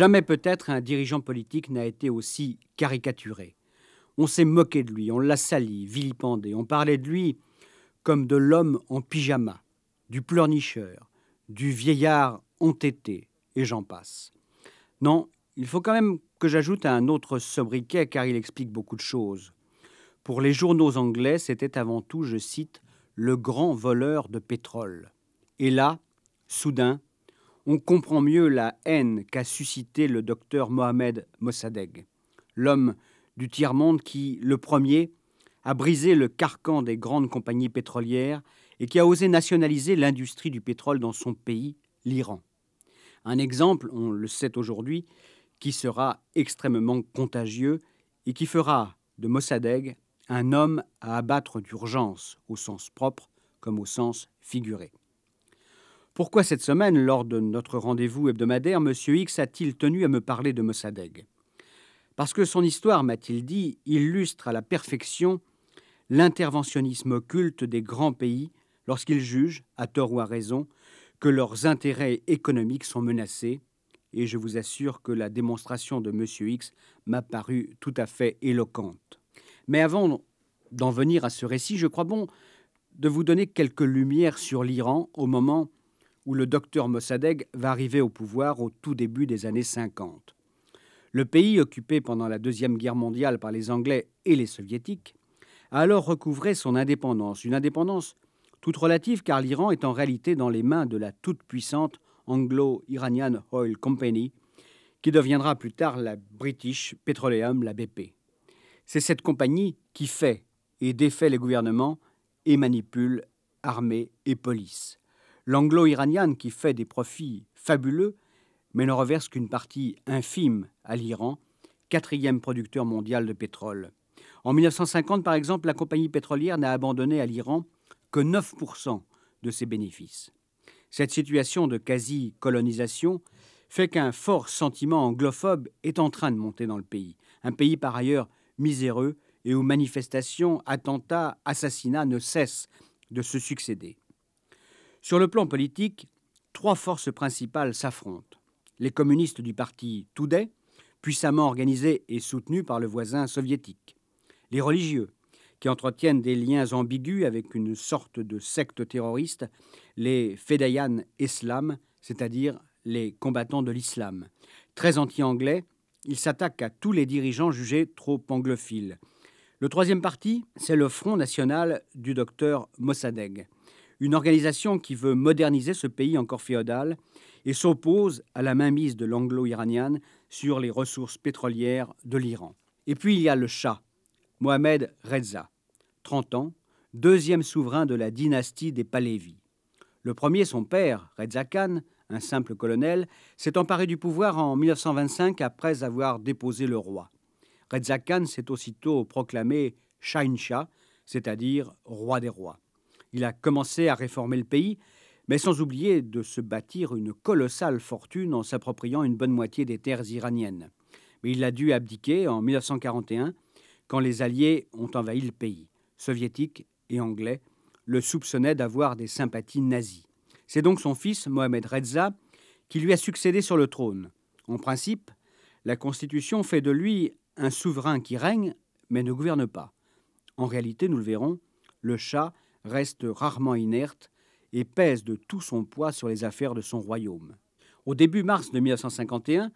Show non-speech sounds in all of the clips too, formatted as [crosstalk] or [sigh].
Jamais peut-être un dirigeant politique n'a été aussi caricaturé. On s'est moqué de lui, on l'a sali, vilipendé, on parlait de lui comme de l'homme en pyjama, du pleurnicheur, du vieillard entêté, et j'en passe. Non, il faut quand même que j'ajoute un autre sobriquet car il explique beaucoup de choses. Pour les journaux anglais, c'était avant tout, je cite, le grand voleur de pétrole. Et là, soudain, on comprend mieux la haine qu'a suscité le docteur Mohamed Mossadegh, l'homme du tiers-monde qui, le premier, a brisé le carcan des grandes compagnies pétrolières et qui a osé nationaliser l'industrie du pétrole dans son pays, l'Iran. Un exemple, on le sait aujourd'hui, qui sera extrêmement contagieux et qui fera de Mossadegh un homme à abattre d'urgence, au sens propre comme au sens figuré. Pourquoi cette semaine, lors de notre rendez-vous hebdomadaire, M. X a-t-il tenu à me parler de Mossadegh? Parce que son histoire, m'a-t-il dit, illustre à la perfection l'interventionnisme occulte des grands pays lorsqu'ils jugent, à tort ou à raison, que leurs intérêts économiques sont menacés, et je vous assure que la démonstration de M. X m'a paru tout à fait éloquente. Mais avant d'en venir à ce récit, je crois bon de vous donner quelques lumières sur l'Iran au moment où le docteur Mossadegh va arriver au pouvoir au tout début des années 50. Le pays, occupé pendant la Deuxième Guerre mondiale par les Anglais et les Soviétiques, a alors recouvré son indépendance, une indépendance toute relative car l'Iran est en réalité dans les mains de la toute-puissante Anglo-Iranian Oil Company, qui deviendra plus tard la British Petroleum, la BP. C'est cette compagnie qui fait et défait les gouvernements et manipule armée et police. L'anglo-iranienne qui fait des profits fabuleux, mais ne reverse qu'une partie infime à l'Iran, quatrième producteur mondial de pétrole. En 1950, par exemple, la compagnie pétrolière n'a abandonné à l'Iran que 9% de ses bénéfices. Cette situation de quasi-colonisation fait qu'un fort sentiment anglophobe est en train de monter dans le pays, un pays par ailleurs miséreux et où manifestations, attentats, assassinats ne cessent de se succéder. Sur le plan politique, trois forces principales s'affrontent. Les communistes du parti Toudé, puissamment organisés et soutenus par le voisin soviétique. Les religieux, qui entretiennent des liens ambigus avec une sorte de secte terroriste, les Fedayan Islam, c'est-à-dire les combattants de l'islam. Très anti-anglais, ils s'attaquent à tous les dirigeants jugés trop anglophiles. Le troisième parti, c'est le Front national du docteur Mossadegh, une organisation qui veut moderniser ce pays encore féodal et s'oppose à la mainmise de l'anglo-iranienne sur les ressources pétrolières de l'Iran. Et puis il y a le Shah, Mohamed Reza, 30 ans, deuxième souverain de la dynastie des Palévis. Le premier, son père, Reza Khan, un simple colonel, s'est emparé du pouvoir en 1925 après avoir déposé le roi. Reza Khan s'est aussitôt proclamé Shahin Shah, c'est-à-dire roi des rois. Il a commencé à réformer le pays, mais sans oublier de se bâtir une colossale fortune en s'appropriant une bonne moitié des terres iraniennes. Mais il a dû abdiquer en 1941 quand les Alliés ont envahi le pays. Soviétiques et Anglais le soupçonnaient d'avoir des sympathies nazies. C'est donc son fils, Mohamed Reza, qui lui a succédé sur le trône. En principe, la Constitution fait de lui un souverain qui règne, mais ne gouverne pas. En réalité, nous le verrons, le chat reste rarement inerte et pèse de tout son poids sur les affaires de son royaume. Au début mars de 1951,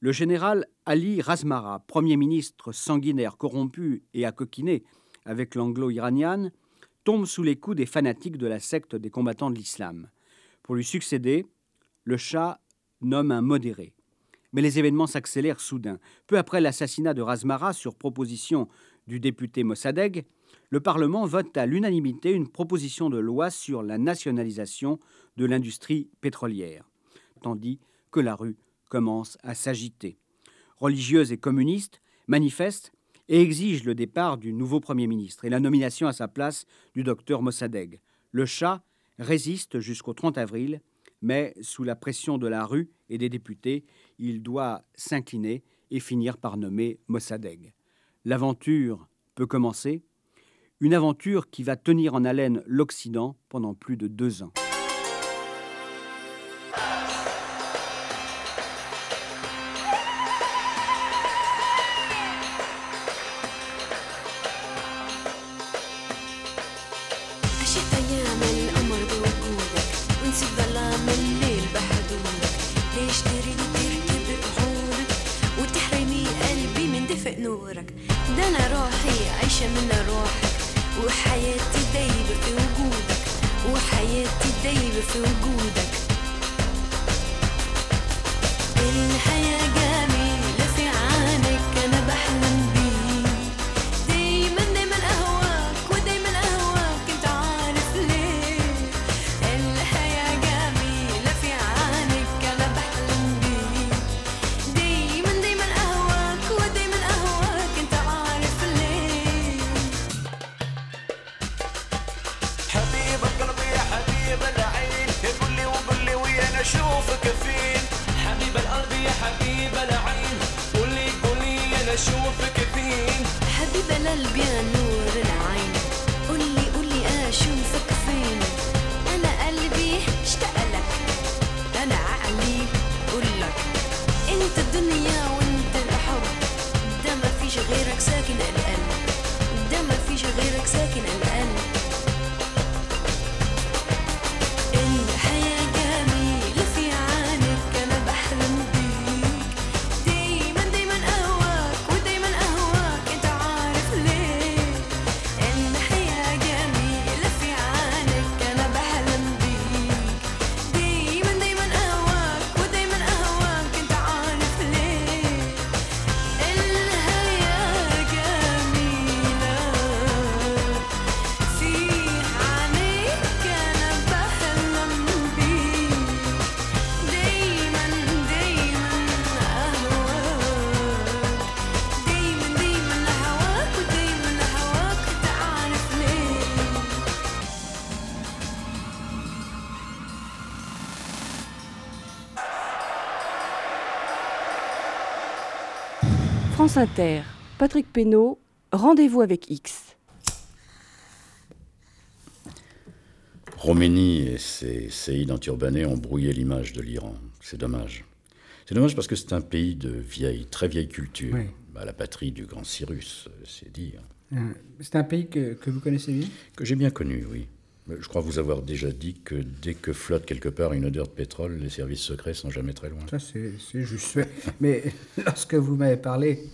le général Ali Razmara, Premier ministre sanguinaire corrompu et coquiner avec l'anglo-iranienne, tombe sous les coups des fanatiques de la secte des combattants de l'islam. Pour lui succéder, le Shah nomme un modéré. Mais les événements s'accélèrent soudain. Peu après l'assassinat de Razmara sur proposition du député Mossadegh, le Parlement vote à l'unanimité une proposition de loi sur la nationalisation de l'industrie pétrolière, tandis que la rue commence à s'agiter. Religieuses et communistes manifestent et exigent le départ du nouveau Premier ministre et la nomination à sa place du docteur Mossadegh. Le chat résiste jusqu'au 30 avril, mais sous la pression de la rue et des députés, il doit s'incliner et finir par nommer Mossadegh. L'aventure peut commencer, une aventure qui va tenir en haleine l'Occident pendant plus de deux ans. France Inter, Patrick Pénaud, Rendez-vous avec X. Roménie et ses séides anti-urbanais ont brouillé l'image de l'Iran. C'est dommage. C'est dommage parce que c'est un pays de vieille, très vieille culture. Oui. Bah, la patrie du grand Cyrus, c'est dire. Euh, C'est un pays que, que vous connaissez bien? Que j'ai bien connu, oui. Mais Je crois vous avoir déjà dit que dès que flotte quelque part une odeur de pétrole, les services secrets sont jamais très loin. Ça, c'est c'est juste. Mais [laughs] lorsque vous m'avez parlé,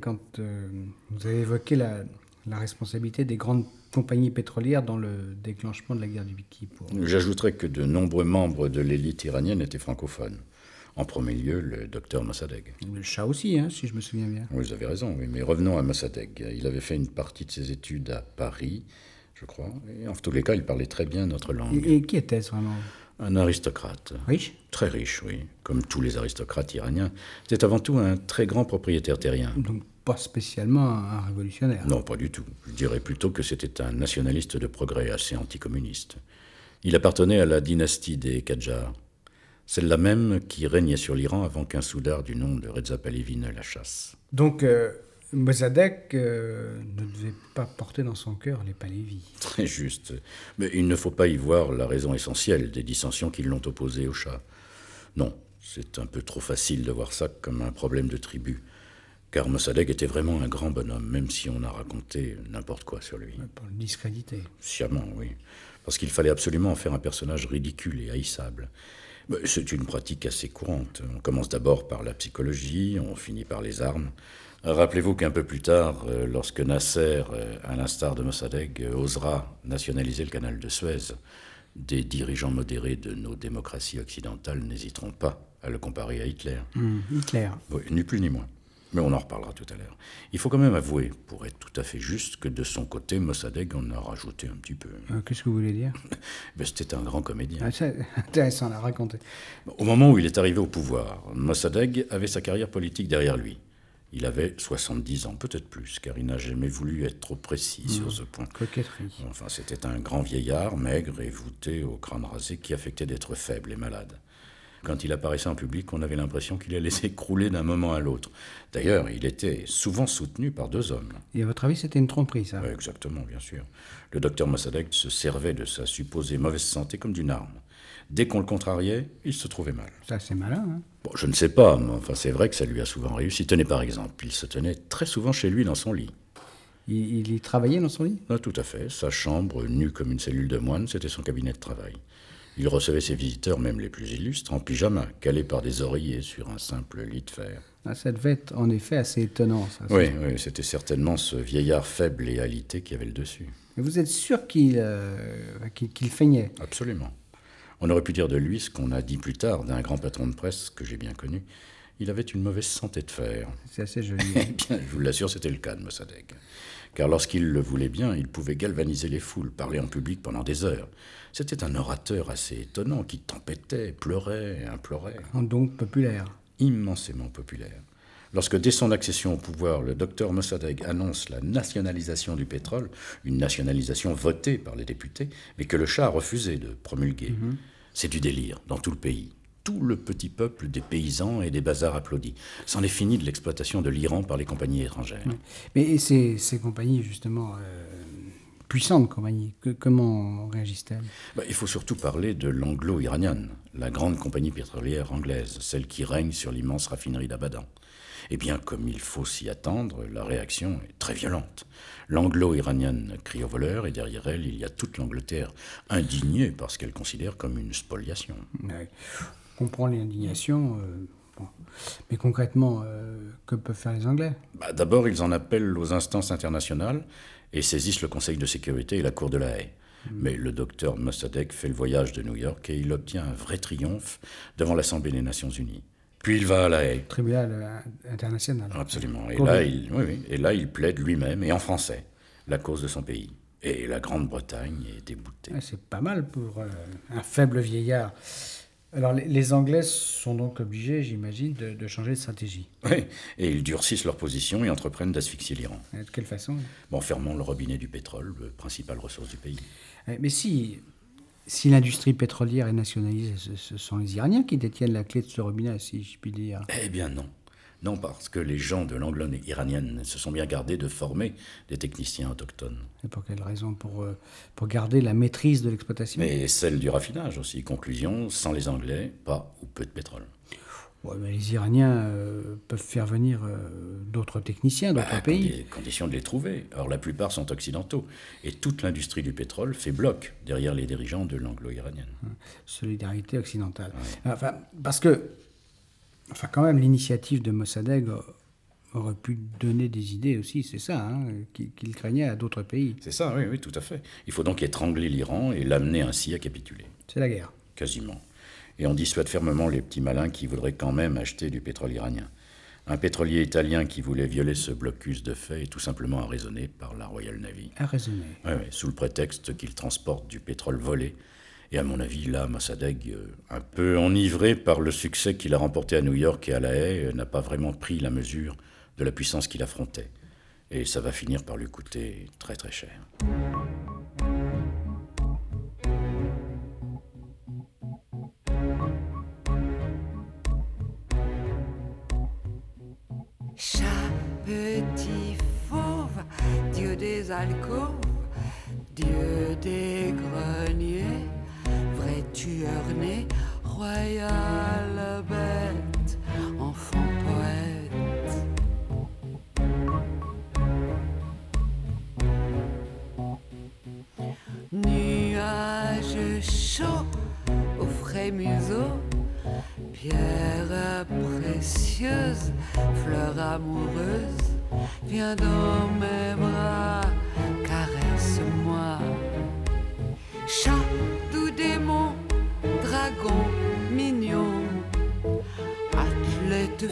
quand euh, vous avez évoqué la, la responsabilité des grandes compagnies pétrolières dans le déclenchement de la guerre du Kippur. J'ajouterais que de nombreux membres de l'élite iranienne étaient francophones. En premier lieu, le docteur Mossadegh. Le chat aussi, hein, si je me souviens bien. Oui, vous avez raison, oui, mais revenons à Mossadegh. Il avait fait une partie de ses études à Paris, je crois, et en tous les cas, il parlait très bien notre langue. Et, et qui était-ce vraiment? Un aristocrate. Riche Très riche, oui. Comme tous les aristocrates iraniens. C'était avant tout un très grand propriétaire terrien. Donc pas spécialement un révolutionnaire. Non, pas du tout. Je dirais plutôt que c'était un nationaliste de progrès assez anticommuniste. Il appartenait à la dynastie des Qajars, celle-là même qui régnait sur l'Iran avant qu'un soudard du nom de Reza Pahlavi ne la chasse. Donc euh, Mossadegh euh, ne devait pas porter dans son cœur les Palévis. [laughs] Très juste. Mais il ne faut pas y voir la raison essentielle des dissensions qui l'ont opposé au Shah. Non, c'est un peu trop facile de voir ça comme un problème de tribu. Car Mossadegh était vraiment un grand bonhomme, même si on a raconté n'importe quoi sur lui. Pour le discréditer. Sciemment, oui. Parce qu'il fallait absolument en faire un personnage ridicule et haïssable. C'est une pratique assez courante. On commence d'abord par la psychologie, on finit par les armes. Rappelez-vous qu'un peu plus tard, euh, lorsque Nasser, euh, à l'instar de Mossadegh, euh, osera nationaliser le canal de Suez, des dirigeants modérés de nos démocraties occidentales n'hésiteront pas à le comparer à Hitler. Hum, Hitler. Oui, ni plus ni moins. Mais on en reparlera tout à l'heure. Il faut quand même avouer, pour être tout à fait juste, que de son côté, Mossadegh en a rajouté un petit peu. Euh, Qu'est-ce que vous voulez dire? [laughs] Ben, C'était un grand comédien. ah, C'est [laughs] intéressant à raconter. Au moment où il est arrivé au pouvoir, Mossadegh avait sa carrière politique derrière lui. Il avait 70 ans, peut-être plus, car il n'a jamais voulu être trop précis sur ce point. Coquetterie. Enfin, c'était un grand vieillard, maigre et voûté au crâne rasé, qui affectait d'être faible et malade. Quand il apparaissait en public, on avait l'impression qu'il allait [laughs] s'écrouler d'un moment à l'autre. D'ailleurs, il était souvent soutenu par deux hommes. Et à votre avis, c'était une tromperie, ça? Oui, exactement, bien sûr. Le docteur Mossadegh se servait de sa supposée mauvaise santé comme d'une arme. Dès qu'on le contrariait, il se trouvait mal. Ça, c'est malin. Hein Bon, je ne sais pas, mais enfin, c'est vrai que ça lui a souvent réussi. Tenez par exemple, il se tenait très souvent chez lui dans son lit. Il, il y travaillait dans son lit? Ah, tout à fait. Sa chambre, nue comme une cellule de moine, c'était son cabinet de travail. Il recevait ses visiteurs, même les plus illustres, en pyjama, calés par des oreillers sur un simple lit de fer. Ah, Ça devait être en effet assez étonnant. Ça. Oui, oui, c'était certainement ce vieillard faible et alité qui avait le dessus. Et vous êtes sûr qu'il euh, feignait? Absolument. On aurait pu dire de lui ce qu'on a dit plus tard d'un grand patron de presse que j'ai bien connu. Il avait une mauvaise santé de fer. C'est assez joli. [laughs] Eh bien, je vous l'assure, c'était le cas de Mossadegh. Car lorsqu'il le voulait bien, il pouvait galvaniser les foules, parler en public pendant des heures. C'était un orateur assez étonnant qui tempêtait, pleurait, implorait. Donc populaire. immensément populaire. Lorsque, dès son accession au pouvoir, le docteur Mossadegh annonce la nationalisation du pétrole, une nationalisation votée par les députés, mais que le Shah a refusé de promulguer, c'est du délire dans tout le pays. Tout le petit peuple des paysans et des bazars applaudit. C'en est fini de l'exploitation de l'Iran par les compagnies étrangères. Mais ces, ces compagnies, justement, euh, puissantes compagnies, que- comment réagissent-elles? Bah, il faut surtout parler de l'anglo-iranienne, la grande compagnie pétrolière anglaise, celle qui règne sur l'immense raffinerie d'Abadan. Eh bien, comme il faut s'y attendre, la réaction est très violente. L'anglo-iranienne crie au voleur et derrière elle, il y a toute l'Angleterre, indignée par ce qu'elle considère comme une spoliation. Ouais. On comprend l'indignation. euh. Mais concrètement, euh, que peuvent faire les Anglais? Bah, D'abord, ils en appellent aux instances internationales et saisissent le Conseil de sécurité et la Cour de la Haye. Mais le docteur Mossadegh fait le voyage de New York et il obtient un vrai triomphe devant l'Assemblée des Nations Unies. Puis il va à la Haye. Tribunal euh, international. Absolument. Et là, il, oui, oui. Et là, il plaide lui-même et en français la cause de son pays. Et la Grande-Bretagne est déboutée. C'est pas mal pour euh, un faible vieillard. Alors, les, les Anglais sont donc obligés, j'imagine, de, de changer de stratégie. Oui. Et ils durcissent leur position et entreprennent d'asphyxier l'Iran. De quelle façon? En fermant le robinet du pétrole, le principale ressource du pays. Eh, Mais si, si l'industrie pétrolière est nationalisée, ce, sont les Iraniens qui détiennent la clé de ce robinet, si je puis dire. Eh bien non. Non, parce que les gens de l'anglone iranienne se sont bien gardés de former des techniciens autochtones. Et pour quelle raison? Pour, euh, pour garder la maîtrise de l'exploitation? Mais celle du raffinage aussi. Conclusion, sans les Anglais, pas ou peu de pétrole. Ouais, mais Les Iraniens euh, peuvent faire venir euh, d'autres techniciens d'autres À pays. condi- condition de les trouver. Or, la plupart sont occidentaux. Et toute l'industrie du pétrole fait bloc derrière les dirigeants de l'anglo-iranienne. Solidarité occidentale. Enfin, parce que, enfin, quand même, l'initiative de Mossadegh aurait pu donner des idées aussi, c'est ça, hein, qu'il craignait à d'autres pays. C'est ça, oui, oui, tout à fait. Il faut donc étrangler l'Iran et l'amener ainsi à capituler. C'est la guerre. Quasiment. Et on dissuade fermement les petits malins qui voudraient quand même acheter du pétrole iranien. Un pétrolier italien qui voulait violer ce blocus de fait est tout simplement arraisonné par la Royal Navy. Ouais, ouais, sous le prétexte qu'il transporte du pétrole volé. Et à mon avis, là, Mossadegh, euh, un peu enivré par le succès qu'il a remporté à New York et à La Haye, euh, n'a pas vraiment pris la mesure de la puissance qu'il affrontait. Et ça va finir par lui coûter très très cher. Viens dans mes bras, caresse-moi. Chat, doux démon, dragon mignon, athlète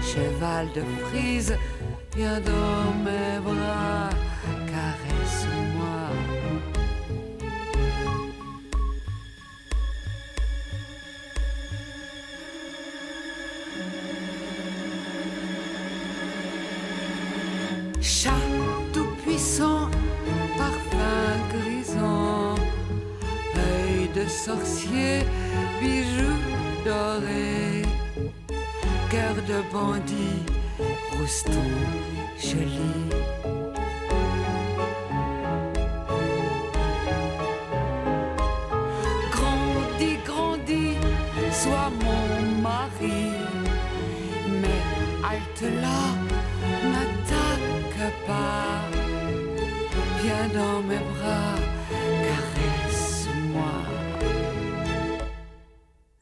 cheval de frise, viens dans mes bras, caresse-moi. Chat tout puissant, parfum grisant, œil de sorcier, bijoux dorés, de bandit, rouston joli.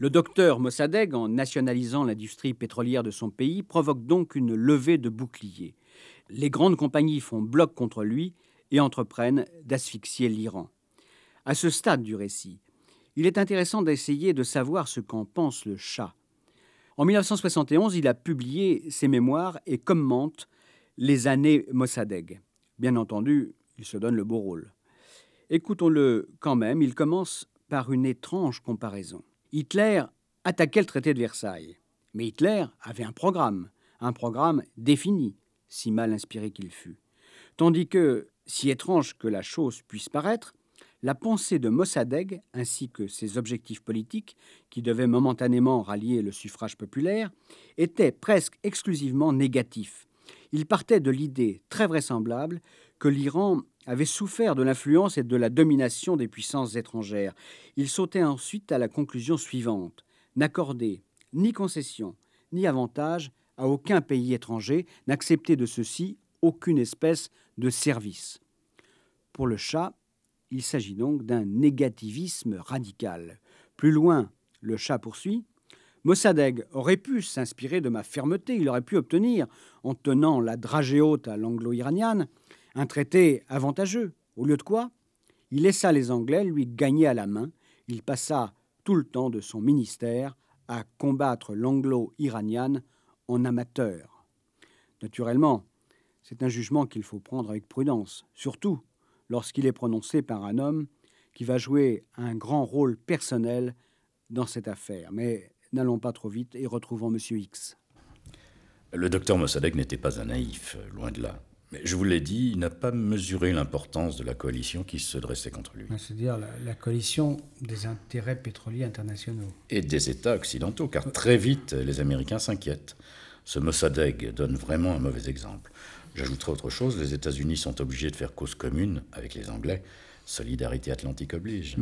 Le docteur Mossadegh, en nationalisant l'industrie pétrolière de son pays, provoque donc une levée de boucliers. Les grandes compagnies font bloc contre lui et entreprennent d'asphyxier l'Iran. À ce stade du récit, il est intéressant d'essayer de savoir ce qu'en pense le Shah. En 1971, il a publié ses mémoires et commente les années Mossadegh. Bien entendu, il se donne le beau rôle. Écoutons-le quand même, il commence par une étrange comparaison. Hitler attaquait le traité de Versailles, mais Hitler avait un programme, un programme défini, si mal inspiré qu'il fût. Tandis que, si étrange que la chose puisse paraître, la pensée de Mossadegh, ainsi que ses objectifs politiques, qui devaient momentanément rallier le suffrage populaire, étaient presque exclusivement négatifs. Il partait de l'idée très vraisemblable que l'Iran avait souffert de l'influence et de la domination des puissances étrangères. Il sautait ensuite à la conclusion suivante n'accorder ni concession ni avantage à aucun pays étranger, n'accepter de ceci aucune espèce de service. Pour le chat, il s'agit donc d'un négativisme radical. Plus loin, le chat poursuit Mossadegh aurait pu s'inspirer de ma fermeté, il aurait pu obtenir, en tenant la dragée haute à l'anglo-iranienne, un traité avantageux. Au lieu de quoi Il laissa les Anglais lui gagner à la main, il passa tout le temps de son ministère à combattre l'anglo-iranienne en amateur. Naturellement, c'est un jugement qu'il faut prendre avec prudence, surtout lorsqu'il est prononcé par un homme qui va jouer un grand rôle personnel dans cette affaire. Mais n'allons pas trop vite et retrouvons Monsieur X. Le docteur Mossadegh n'était pas un naïf, loin de là. Mais je vous l'ai dit, il n'a pas mesuré l'importance de la coalition qui se dressait contre lui. C'est-à-dire la, la coalition des intérêts pétroliers internationaux. Et des États occidentaux, car très vite, les Américains s'inquiètent. Ce Mossadegh donne vraiment un mauvais exemple. J'ajouterai autre chose, les États-Unis sont obligés de faire cause commune avec les Anglais. Solidarité atlantique oblige.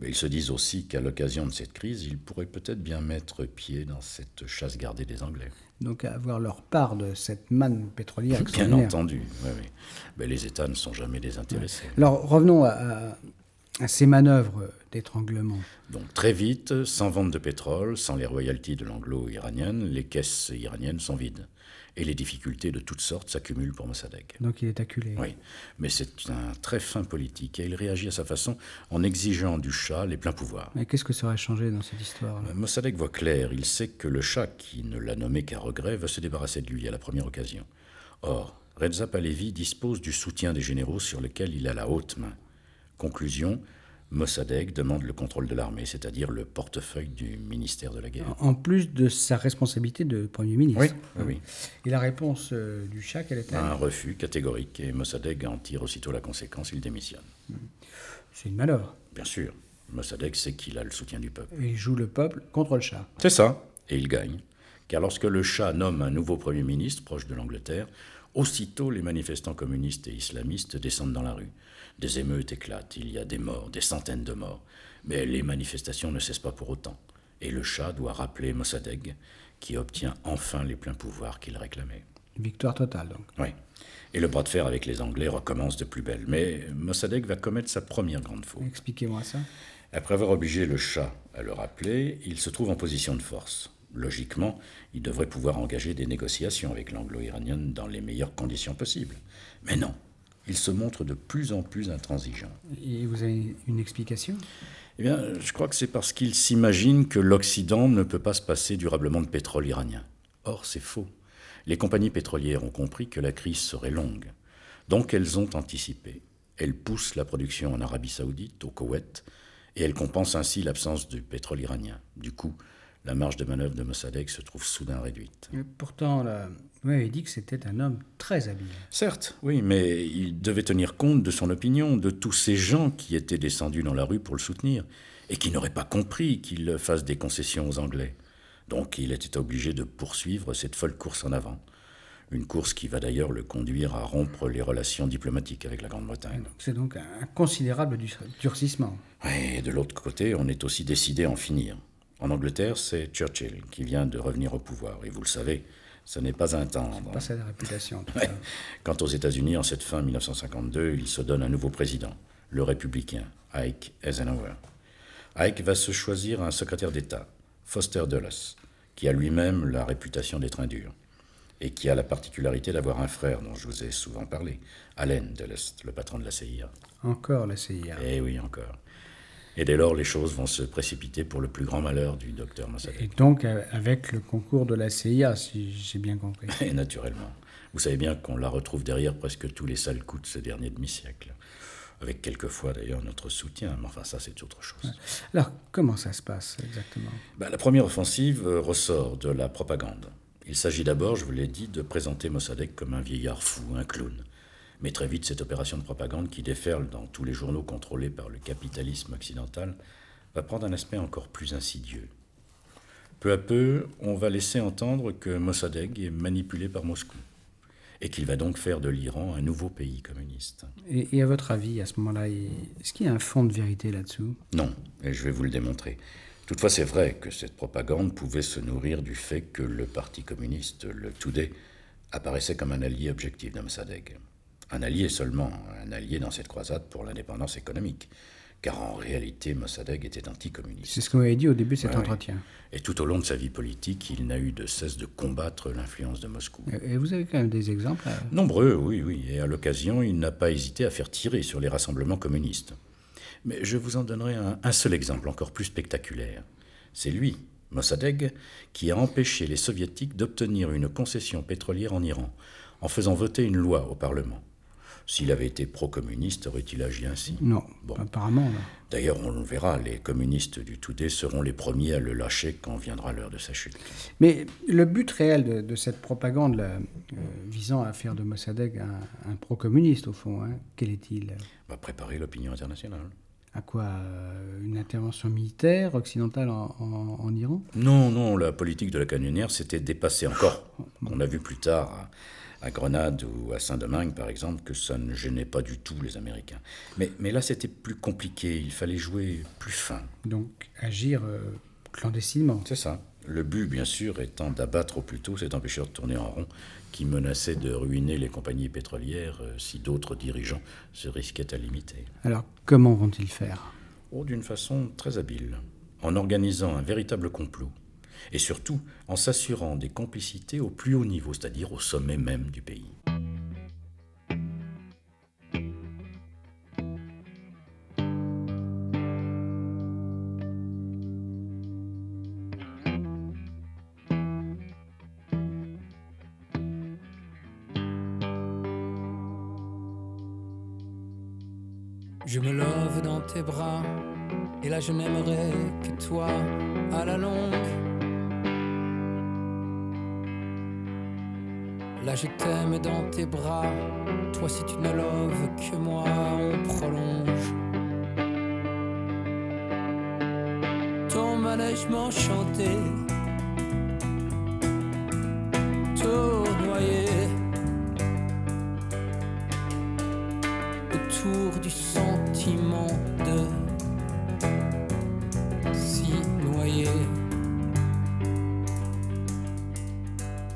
Mais ils se disent aussi qu'à l'occasion de cette crise, ils pourraient peut-être bien mettre pied dans cette chasse gardée des Anglais. Donc avoir leur part de cette manne pétrolière. [laughs] Bien entendu, oui, oui. Mais les États ne sont jamais désintéressés. Alors revenons à, à- à ces manœuvres d'étranglement. Donc très vite, sans vente de pétrole, sans les royalties de l'anglo-iranienne, les caisses iraniennes sont vides. Et les difficultés de toutes sortes s'accumulent pour Mossadegh. Donc il est acculé. Oui, mais c'est un très fin politique et il réagit à sa façon en exigeant du Shah les pleins pouvoirs. Mais qu'est-ce que ça aurait changé dans cette histoire Mossadegh voit clair, il sait que le Shah, qui ne l'a nommé qu'à regret, va se débarrasser de lui à la première occasion. Or, Reza Pahlavi dispose du soutien des généraux sur lesquels il a la haute main. Conclusion, Mossadegh demande le contrôle de l'armée, c'est-à-dire le portefeuille du ministère de la Guerre. En plus de sa responsabilité de Premier ministre. Oui, oui, oui. Et la réponse euh, du chat, quelle était Un refus catégorique et Mossadegh en tire aussitôt la conséquence, il démissionne. C'est une manœuvre. Bien sûr, Mossadegh sait qu'il a le soutien du peuple. Et il joue le peuple contre le chat. C'est ça. Et il gagne. Car lorsque le Shah nomme un nouveau Premier ministre proche de l'Angleterre, aussitôt les manifestants communistes et islamistes descendent dans la rue. Des émeutes éclatent, il y a des morts, des centaines de morts. Mais les manifestations ne cessent pas pour autant. Et le Shah doit rappeler Mossadegh, qui obtient enfin les pleins pouvoirs qu'il réclamait. Victoire totale, donc. Oui. Et le bras de fer avec les Anglais recommence de plus belle. Mais Mossadegh va commettre sa première grande faute. Expliquez-moi ça. Après avoir obligé le chat à le rappeler, il se trouve en position de force. Logiquement, il devrait pouvoir engager des négociations avec l'anglo-iranienne dans les meilleures conditions possibles. Mais non, il se montre de plus en plus intransigeant. Et vous avez une explication? Eh bien, je crois que c'est parce qu'il s'imagine que l'Occident ne peut pas se passer durablement de pétrole iranien. Or, c'est faux. Les compagnies pétrolières ont compris que la crise serait longue. Donc, elles ont anticipé. Elles poussent la production en Arabie saoudite, au Koweït, et elles compensent ainsi l'absence du pétrole iranien. Du coup, la marge de manœuvre de Mossadegh se trouve soudain réduite. Et Pourtant, vous m'avez dit que c'était un homme très habile. Certes, oui, mais il devait tenir compte de son opinion, de tous ces gens qui étaient descendus dans la rue pour le soutenir, et qui n'auraient pas compris qu'il fasse des concessions aux Anglais. Donc il était obligé de poursuivre cette folle course en avant. Une course qui va d'ailleurs le conduire à rompre les relations diplomatiques avec la Grande-Bretagne. C'est donc un considérable dur- durcissement. Et de l'autre côté, on est aussi décidé à en finir. En Angleterre, c'est Churchill qui vient de revenir au pouvoir. Et vous le savez, ce n'est pas un tendre. Pas sa réputation. Ouais. Quant aux États-Unis, en cette fin 1952, il se donne un nouveau président, le républicain, Ike Eisenhower. Ike va se choisir un secrétaire d'État, Foster Dulles, qui a lui-même la réputation d'être un dur, et qui a la particularité d'avoir un frère dont je vous ai souvent parlé, Allen Dulles, le patron de la CIA. Encore la CIA. Eh oui, encore. Et dès lors, les choses vont se précipiter pour le plus grand malheur du docteur Et Mossadegh. donc, euh, avec le concours de la CIA, si j'ai bien compris. [laughs] Et naturellement. Vous savez bien qu'on la retrouve derrière presque tous les sales coups de ce dernier demi-siècle. Avec quelquefois d'ailleurs notre soutien, mais enfin ça c'est autre chose. Alors, comment ça se passe exactement? Ben, la première offensive euh, ressort de la propagande. Il s'agit d'abord, je vous l'ai dit, de présenter Mossadegh comme un vieillard fou, un clown. Mais très vite, cette opération de propagande qui déferle dans tous les journaux contrôlés par le capitalisme occidental va prendre un aspect encore plus insidieux. Peu à peu, on va laisser entendre que Mossadegh est manipulé par Moscou et qu'il va donc faire de l'Iran un nouveau pays communiste. et, et à votre avis, à ce moment-là, est-ce qu'il y a un fond de vérité là-dessous? Non, et je vais vous le démontrer. Toutefois, c'est vrai que cette propagande pouvait se nourrir du fait que le Parti communiste, le Today, apparaissait comme un allié objectif de Mossadegh. Un allié seulement, un allié dans cette croisade pour l'indépendance économique. Car en réalité, Mossadegh était anticommuniste. C'est ce qu'on avait dit au début de cet Ouais, entretien. Et tout au long de sa vie politique, il n'a eu de cesse de combattre l'influence de Moscou. Et vous avez quand même des exemples euh, Nombreux, oui, oui, et à l'occasion, il n'a pas hésité à faire tirer sur les rassemblements communistes. Mais je vous en donnerai un, un seul exemple encore plus spectaculaire. C'est lui, Mossadegh, qui a empêché les soviétiques d'obtenir une concession pétrolière en Iran, en faisant voter une loi au Parlement. S'il avait été pro-communiste, aurait-il agi ainsi? Non, Bon. apparemment. non. D'ailleurs, on le verra, les communistes du Toudé seront les premiers à le lâcher quand viendra l'heure de sa chute. Mais le but réel de, de cette propagande là, euh, visant à faire de Mossadegh un, un pro-communiste, au fond, hein, quel est-il? Va préparer l'opinion internationale. À quoi euh, Une intervention militaire occidentale en, en- en Iran? Non, non, la politique de la canonnière s'était dépassée encore. On a vu plus tard à, Grenade ou à Saint-Domingue, par exemple, que ça ne gênait pas du tout les Américains. Mais, mais là, c'était plus compliqué, il fallait jouer plus fin. Donc agir euh, clandestinement. C'est ça. Le but, bien sûr, étant d'abattre au plus tôt cet empêcheur de tourner en rond qui menaçait de ruiner les compagnies pétrolières euh, si d'autres dirigeants se risquaient à l'imiter. Alors comment vont-ils faire? Oh, d'une façon très habile, en organisant un véritable complot, et surtout en s'assurant des complicités au plus haut niveau, c'est-à-dire au sommet même du pays. Je me love dans tes bras, et là je n'aimerais que toi Là je t'aime dans tes bras, toi si tu ne que moi, on prolonge. Ton manège m'enchanté, tournoyé. autour du sentiment de s'y noyer.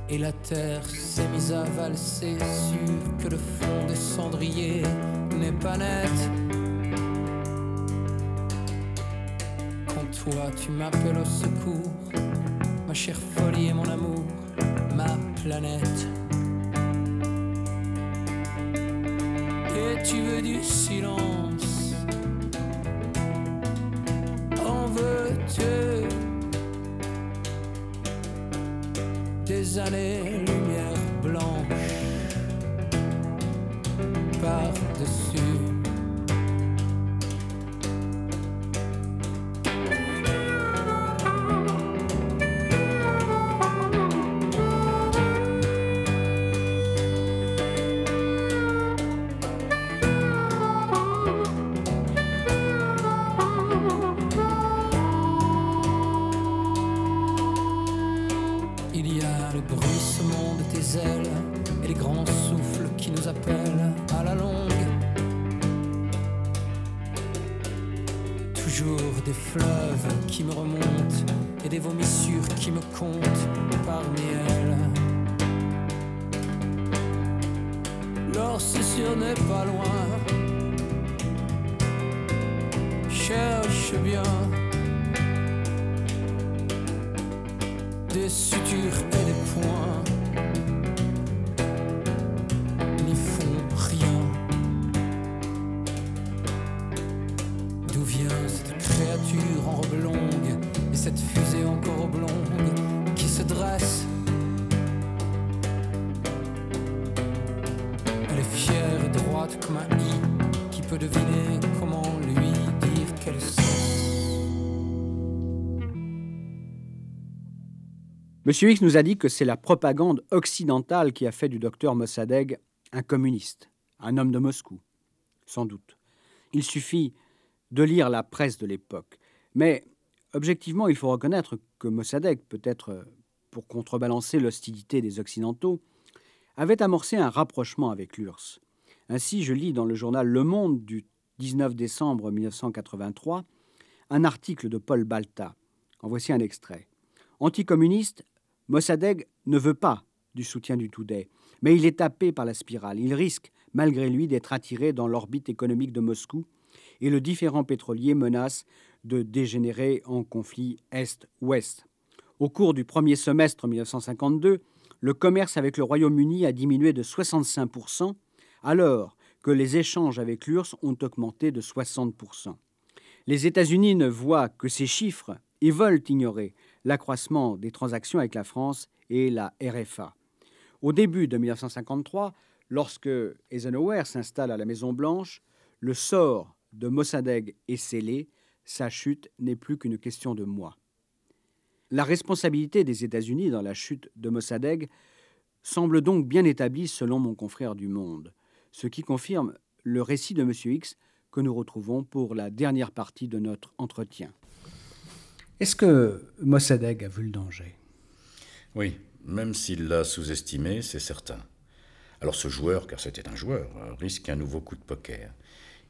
Et la terre mise à valser, sûr que le fond des cendriers n'est pas net. Toi, tu m'appelles au secours, ma chère folie et mon amour, ma planète. Et tu veux du silence, en veux-tu? Des années-lumière des sutures et des points Monsieur X nous a dit que c'est la propagande occidentale qui a fait du docteur Mossadegh un communiste, un homme de Moscou. Sans doute. Il suffit de lire la presse de l'époque. Mais objectivement, il faut reconnaître que Mossadegh, peut-être pour contrebalancer l'hostilité des Occidentaux, avait amorcé un rapprochement avec l'URSS. Ainsi, je lis dans le journal Le Monde du 19 décembre 1983 un article de Paul Balta. En voici un extrait. Anticommuniste, Mossadegh ne veut pas du soutien du Toudet, mais il est tapé par la spirale. Il risque, malgré lui, d'être attiré dans l'orbite économique de Moscou et le différent pétrolier menace de dégénérer en conflit Est-Ouest. Au cours du premier semestre 1952, le commerce avec le Royaume-Uni a diminué de 65%, alors que les échanges avec l'URSS ont augmenté de 60%. Les États-Unis ne voient que ces chiffres et veulent ignorer l'accroissement des transactions avec la France et la RFA. Au début de 1953, lorsque Eisenhower s'installe à la Maison-Blanche, le sort de Mossadegh est scellé, sa chute n'est plus qu'une question de mois. La responsabilité des États-Unis dans la chute de Mossadegh semble donc bien établie selon mon confrère du Monde, ce qui confirme le récit de M. X que nous retrouvons pour la dernière partie de notre entretien. Est-ce que Mossadegh a vu le danger? Oui, même s'il l'a sous-estimé, c'est certain. Alors ce joueur, car c'était un joueur, risque un nouveau coup de poker.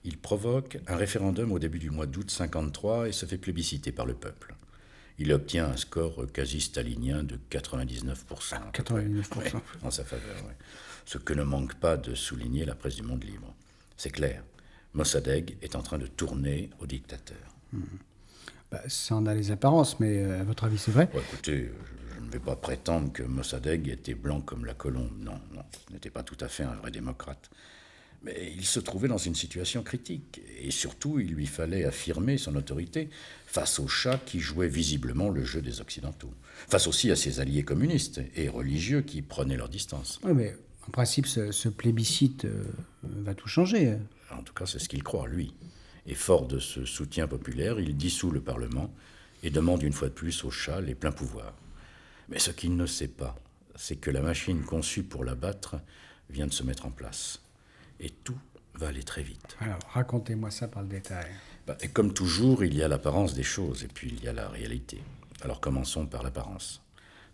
Il provoque un référendum au début du mois d'août 53 et se fait plébisciter par le peuple. Il obtient un score quasi stalinien de 99%. 99%. Ouais, en sa faveur, ouais. Ce que ne manque pas de souligner la presse du monde libre. C'est clair, Mossadegh est en train de tourner au dictateur. Mmh. Bah, ça en a les apparences, mais euh, à votre avis, c'est vrai ouais, Écoutez, je, ne vais pas prétendre que Mossadegh était blanc comme la colombe. Non, non, ce n'était pas tout à fait un vrai démocrate. Mais il se trouvait dans une situation critique. Et surtout, il lui fallait affirmer son autorité face au Shah qui jouait visiblement le jeu des Occidentaux. Face aussi à ses alliés communistes et religieux qui prenaient leur distance. Oui, mais en principe, ce, ce plébiscite euh, va tout changer. En tout cas, c'est ce qu'il croit, lui. Et fort de ce soutien populaire, il dissout le Parlement et demande une fois de plus au Shah les pleins pouvoirs. Mais ce qu'il ne sait pas, c'est que la machine conçue pour l'abattre vient de se mettre en place. Et tout va aller très vite. Alors, racontez-moi ça par le détail. Bah, et comme toujours, il y a l'apparence des choses et puis il y a la réalité. Alors commençons par l'apparence,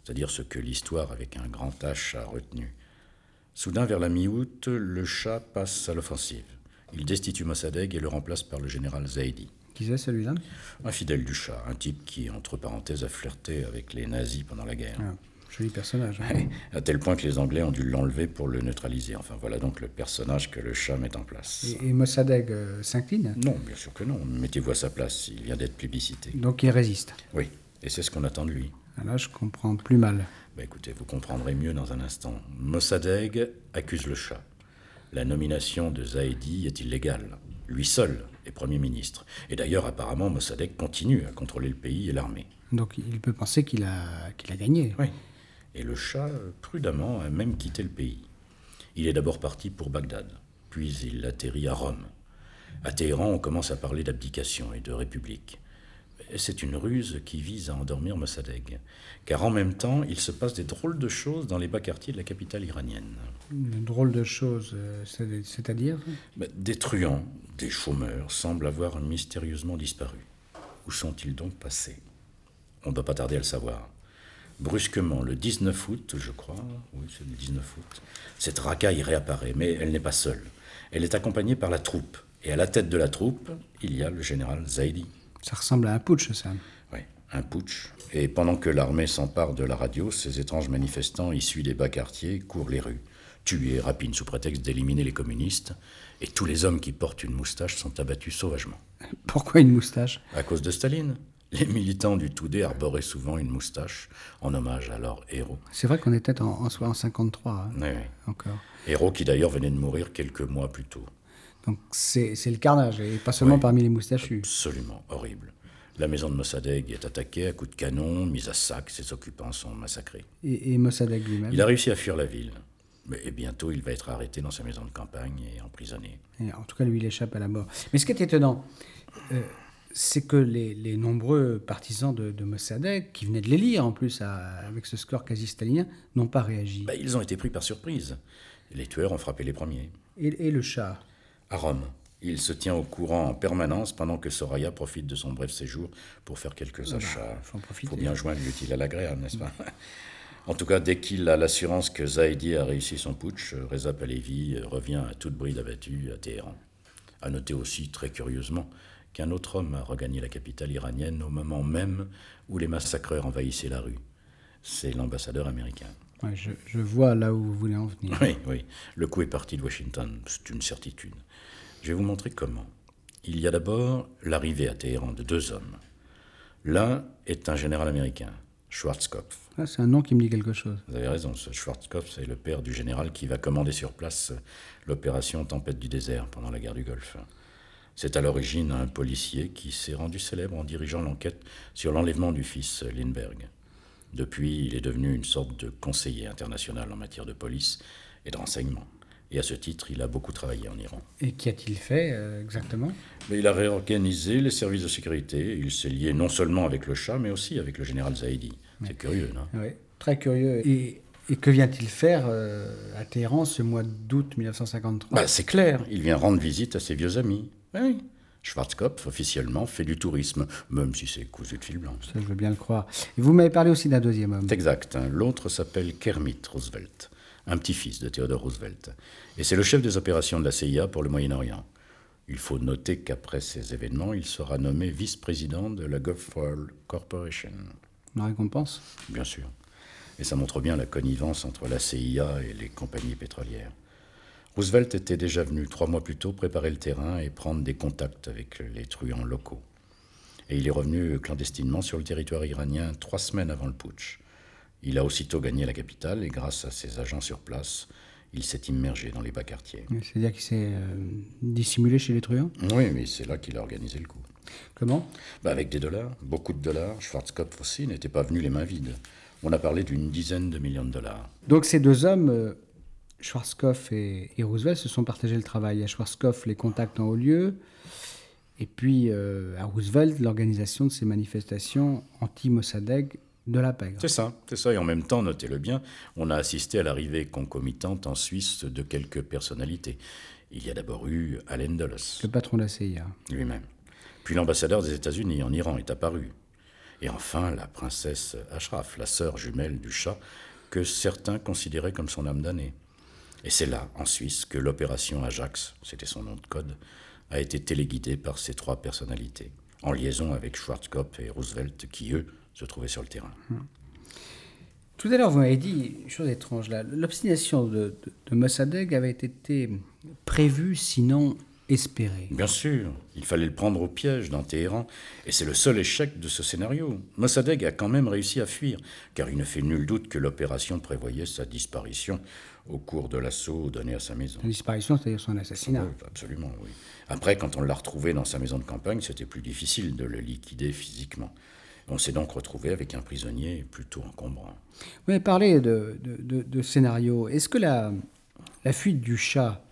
c'est-à-dire ce que l'histoire avec un grand H a retenu. Soudain, vers la mi-août, le Shah passe à l'offensive. Il destitue Mossadegh et le remplace par le général Zaidi. Qui c'est celui-là? Un fidèle du Shah, un type qui, entre parenthèses, a flirté avec les nazis pendant la guerre. Ah. Joli personnage. hein. Ouais, [laughs] à tel point que les Anglais ont dû l'enlever pour le neutraliser. Enfin, voilà donc le personnage que le chat met en place. Et, et Mossadegh euh, s'incline, Non, bien sûr que non. Mettez-vous à sa place, il vient d'être plébiscité. donc il résiste? Oui, et c'est ce qu'on attend de lui. Ah, Là, je comprends plus mal. Bah, écoutez, vous comprendrez mieux dans un instant. Mossadegh accuse le Shah. La nomination de Zaidi est illégale. Lui seul est Premier ministre. Et d'ailleurs, apparemment, Mossadegh continue à contrôler le pays et l'armée. Donc il peut penser qu'il a, qu'il a gagné. Oui. Et le Shah, euh, prudemment, a même quitté le pays. Il est d'abord parti pour Bagdad, puis il atterrit à Rome. À Téhéran, on commence à parler d'abdication et de république. Et C'est une ruse qui vise à endormir Mossadegh, car en même temps, il se passe des drôles de choses dans les bas quartiers de la capitale iranienne. Une drôle de chose, euh, c'est- c'est-à-dire Ben, Des truands, des chômeurs semblent avoir mystérieusement disparu. Où sont-ils donc passés? On ne doit pas tarder à le savoir. Brusquement, le 19 août, je crois, oui, c'est le 19 août, cette racaille réapparaît, mais elle n'est pas seule. Elle est accompagnée par la troupe. Et à la tête de la troupe, il y a le général Zaidi. Ça ressemble à un putsch, ça. Oui, un putsch. Et pendant que l'armée s'empare de la radio, ces étranges manifestants issus des bas quartiers courent les rues, tuent et rapinent sous prétexte d'éliminer les communistes, et tous les hommes qui portent une moustache sont abattus sauvagement. Pourquoi une moustache? À cause de Staline. Les militants du Toudé arboraient souvent une moustache en hommage à leur héros. C'est vrai qu'on était en, en, en 53 hein, Oui, oui. encore. Héros qui d'ailleurs venait de mourir quelques mois plus tôt. Donc c'est le carnage, et pas seulement Oui. parmi les moustachus. Absolument horrible. La maison de Mossadegh est attaquée à coups de canon, mise à sac, ses occupants sont massacrés. Et, et Mossadegh lui-même. Il a réussi à fuir la ville. Mais et bientôt, il va être arrêté dans sa maison de campagne et emprisonné. Et En tout cas, lui, il échappe à la mort. Mais ce qui est étonnant, euh, c'est que les, les nombreux partisans de, de Mossadegh, qui venaient de l'élire en plus à- avec ce score quasi stalinien, n'ont pas réagi. Bah, ils ont été pris par surprise. Les tueurs ont frappé les premiers. Et, et le chat À Rome, il se tient au courant en permanence pendant que Soraya profite de son bref séjour pour faire quelques achats. faut en profiter. faut bien joindre l'utile à l'agréable, n'est-ce pas? En tout cas, dès qu'il a l'assurance que Zaidi a réussi son putsch, Reza Pahlavi revient à toute bride abattue à Téhéran. À noter aussi, très curieusement, qu'un autre homme a regagné la capitale iranienne au moment même où les massacreurs envahissaient la rue. C'est l'ambassadeur américain. Ouais, je, je vois là où vous voulez en venir. Oui, oui. Le coup est parti de Washington, c'est une certitude. Je vais vous montrer comment. Il y a d'abord l'arrivée à Téhéran de deux hommes. L'un est un général américain, Schwarzkopf. Ah, c'est un nom qui me dit quelque chose. Vous avez raison, ce Schwarzkopf, c'est le père du général qui va commander sur place l'opération Tempête du désert pendant la guerre du Golfe. C'est à l'origine un policier qui s'est rendu célèbre en dirigeant l'enquête sur l'enlèvement du fils Lindbergh. Depuis, il est devenu une sorte de conseiller international en matière de police et de renseignement. Et à ce titre, il a beaucoup travaillé en Iran. Et qu'y a-t-il fait euh, exactement? Mais il a réorganisé les services de sécurité. Il s'est lié non seulement avec le Shah, mais aussi avec le général Zaidi. C'est curieux, non? Oui, très curieux. Et, et que vient-il faire euh, à Téhéran ce mois d'août 1953 Bah, c'est clair, il vient rendre visite à ses vieux amis. Oui. Schwarzkopf, officiellement, fait du tourisme, même si c'est cousu de fil blanc. Ça, je veux bien le croire. Et vous m'avez parlé aussi d'un deuxième homme. Exact. hein. L'autre s'appelle Kermit Roosevelt, un petit-fils de Theodore Roosevelt. Et c'est le chef des opérations de la CIA pour le Moyen-Orient. Il faut noter qu'après ces événements, il sera nommé vice-président de la Gulf Oil Corporation. Une récompense? Bien sûr. Et ça montre bien la connivence entre la CIA et les compagnies pétrolières. Roosevelt était déjà venu trois mois plus tôt préparer le terrain et prendre des contacts avec les truands locaux. Et il est revenu clandestinement sur le territoire iranien trois semaines avant le putsch. Il a aussitôt gagné la capitale et grâce à ses agents sur place, il s'est immergé dans les bas quartiers. C'est-à-dire qu'il s'est euh, dissimulé chez les truands? Oui, mais c'est là qu'il a organisé le coup. Comment? Bah, avec des dollars, beaucoup de dollars. Schwarzkopf aussi n'était pas venu les mains vides. On a parlé d'une dizaine de millions de dollars. Donc ces deux hommes, euh, Schwarzkopf et, et Roosevelt, se sont partagés le travail. À Schwarzkopf, les contacts en haut lieu, et puis euh, à Roosevelt, l'organisation de ces manifestations anti-Mossadegh de la pègre. C'est ça, c'est ça. Et en même temps, notez-le bien, on a assisté à l'arrivée concomitante en Suisse de quelques personnalités. Il y a d'abord eu Allen Dulles, Le patron de la CIA. lui-même. Puis l'ambassadeur des États-Unis en Iran est apparu. Et enfin, la princesse Ashraf, la sœur jumelle du Shah, que certains considéraient comme son âme damnée. Et c'est là, en Suisse, que l'opération Ajax, c'était son nom de code, a été téléguidée par ces trois personnalités, en liaison avec Schwarzkopf et Roosevelt, qui, eux, se trouvaient sur le terrain. Tout à l'heure, vous m'avez dit une chose étrange là. L'obstination de, de, de Mossadegh avait été prévue, sinon Bien sûr, il fallait le prendre au piège dans Téhéran, et c'est le seul échec de ce scénario. Mossadegh a quand même réussi à fuir, car il ne fait nul doute que l'opération prévoyait sa disparition au cours de l'assaut donné à sa maison. La disparition, c'est-à-dire son assassinat. Oui, absolument, oui. Après, quand on l'a retrouvé dans sa maison de campagne, c'était plus difficile de le liquider physiquement. On s'est donc retrouvé avec un prisonnier plutôt encombrant. Vous avez parlé de, de, de- de scénario. Est-ce que la, la fuite du chat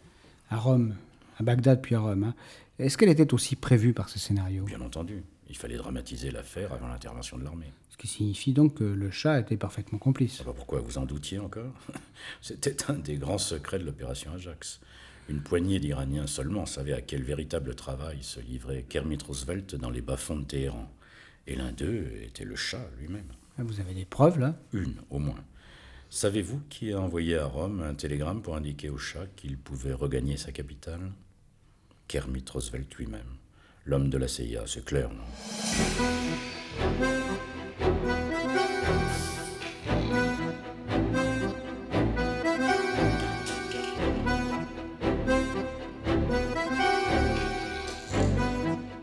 à Rome, à Bagdad puis à Rome, hein, est-ce qu'elle était aussi prévue par ce scénario? Bien entendu, il fallait dramatiser l'affaire avant l'intervention de l'armée. Ce qui signifie donc que le chat était parfaitement complice. Pas pourquoi vous en doutiez encore. [laughs] C'était un des grands secrets de l'opération Ajax. Une poignée d'Iraniens seulement savaient à quel véritable travail se livrait Kermit Roosevelt dans les bas-fonds de Téhéran. Et l'un d'eux était le chat lui-même. Ah, Vous avez des preuves là? Une, au moins. Savez-vous qui a envoyé à Rome un télégramme pour indiquer au chat qu'il pouvait regagner sa capitale? Kermit Roosevelt lui-même. L'homme de la CIA, c'est clair, non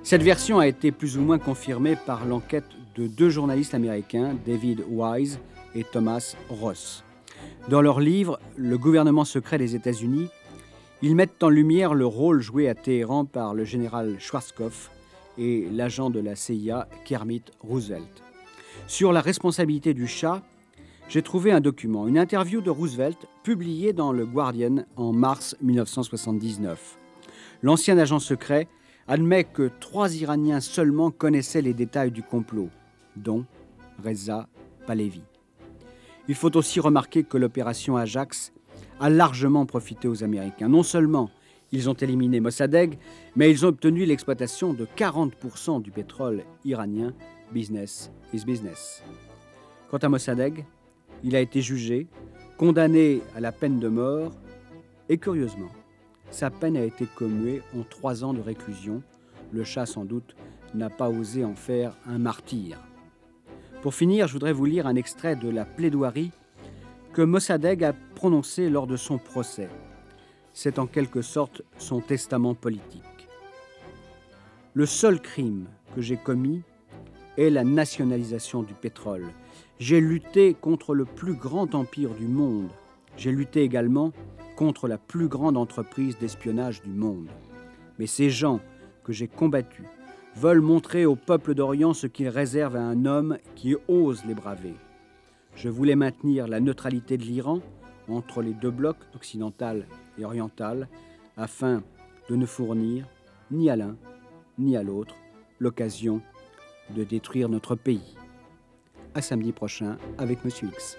Cette version a été plus ou moins confirmée par l'enquête de deux journalistes américains, David Wise et Thomas Ross. Dans leur livre Le gouvernement secret des États-Unis, ils mettent en lumière le rôle joué à Téhéran par le général Schwarzkopf et l'agent de la CIA Kermit Roosevelt. Sur la responsabilité du chat, j'ai trouvé un document, une interview de Roosevelt publiée dans le Guardian en mars 1979. L'ancien agent secret admet que trois Iraniens seulement connaissaient les détails du complot, dont Reza Pahlavi. Il faut aussi remarquer que l'opération Ajax a largement profité aux Américains. Non seulement ils ont éliminé Mossadegh, mais ils ont obtenu l'exploitation de 40% du pétrole iranien. Business is business. Quant à Mossadegh, il a été jugé, condamné à la peine de mort, et curieusement, sa peine a été commuée en trois ans de réclusion. Le chat, sans doute, n'a pas osé en faire un martyr. Pour finir, je voudrais vous lire un extrait de la plaidoirie que Mossadegh a lors de son procès. C'est en quelque sorte son testament politique. Le seul crime que j'ai commis est la nationalisation du pétrole. J'ai lutté contre le plus grand empire du monde. J'ai lutté également contre la plus grande entreprise d'espionnage du monde. Mais ces gens que j'ai combattus veulent montrer au peuple d'Orient ce qu'ils réservent à un homme qui ose les braver. Je voulais maintenir la neutralité de l'Iran entre les deux blocs, occidental et oriental, afin de ne fournir ni à l'un ni à l'autre l'occasion de détruire notre pays. À samedi prochain avec Monsieur X.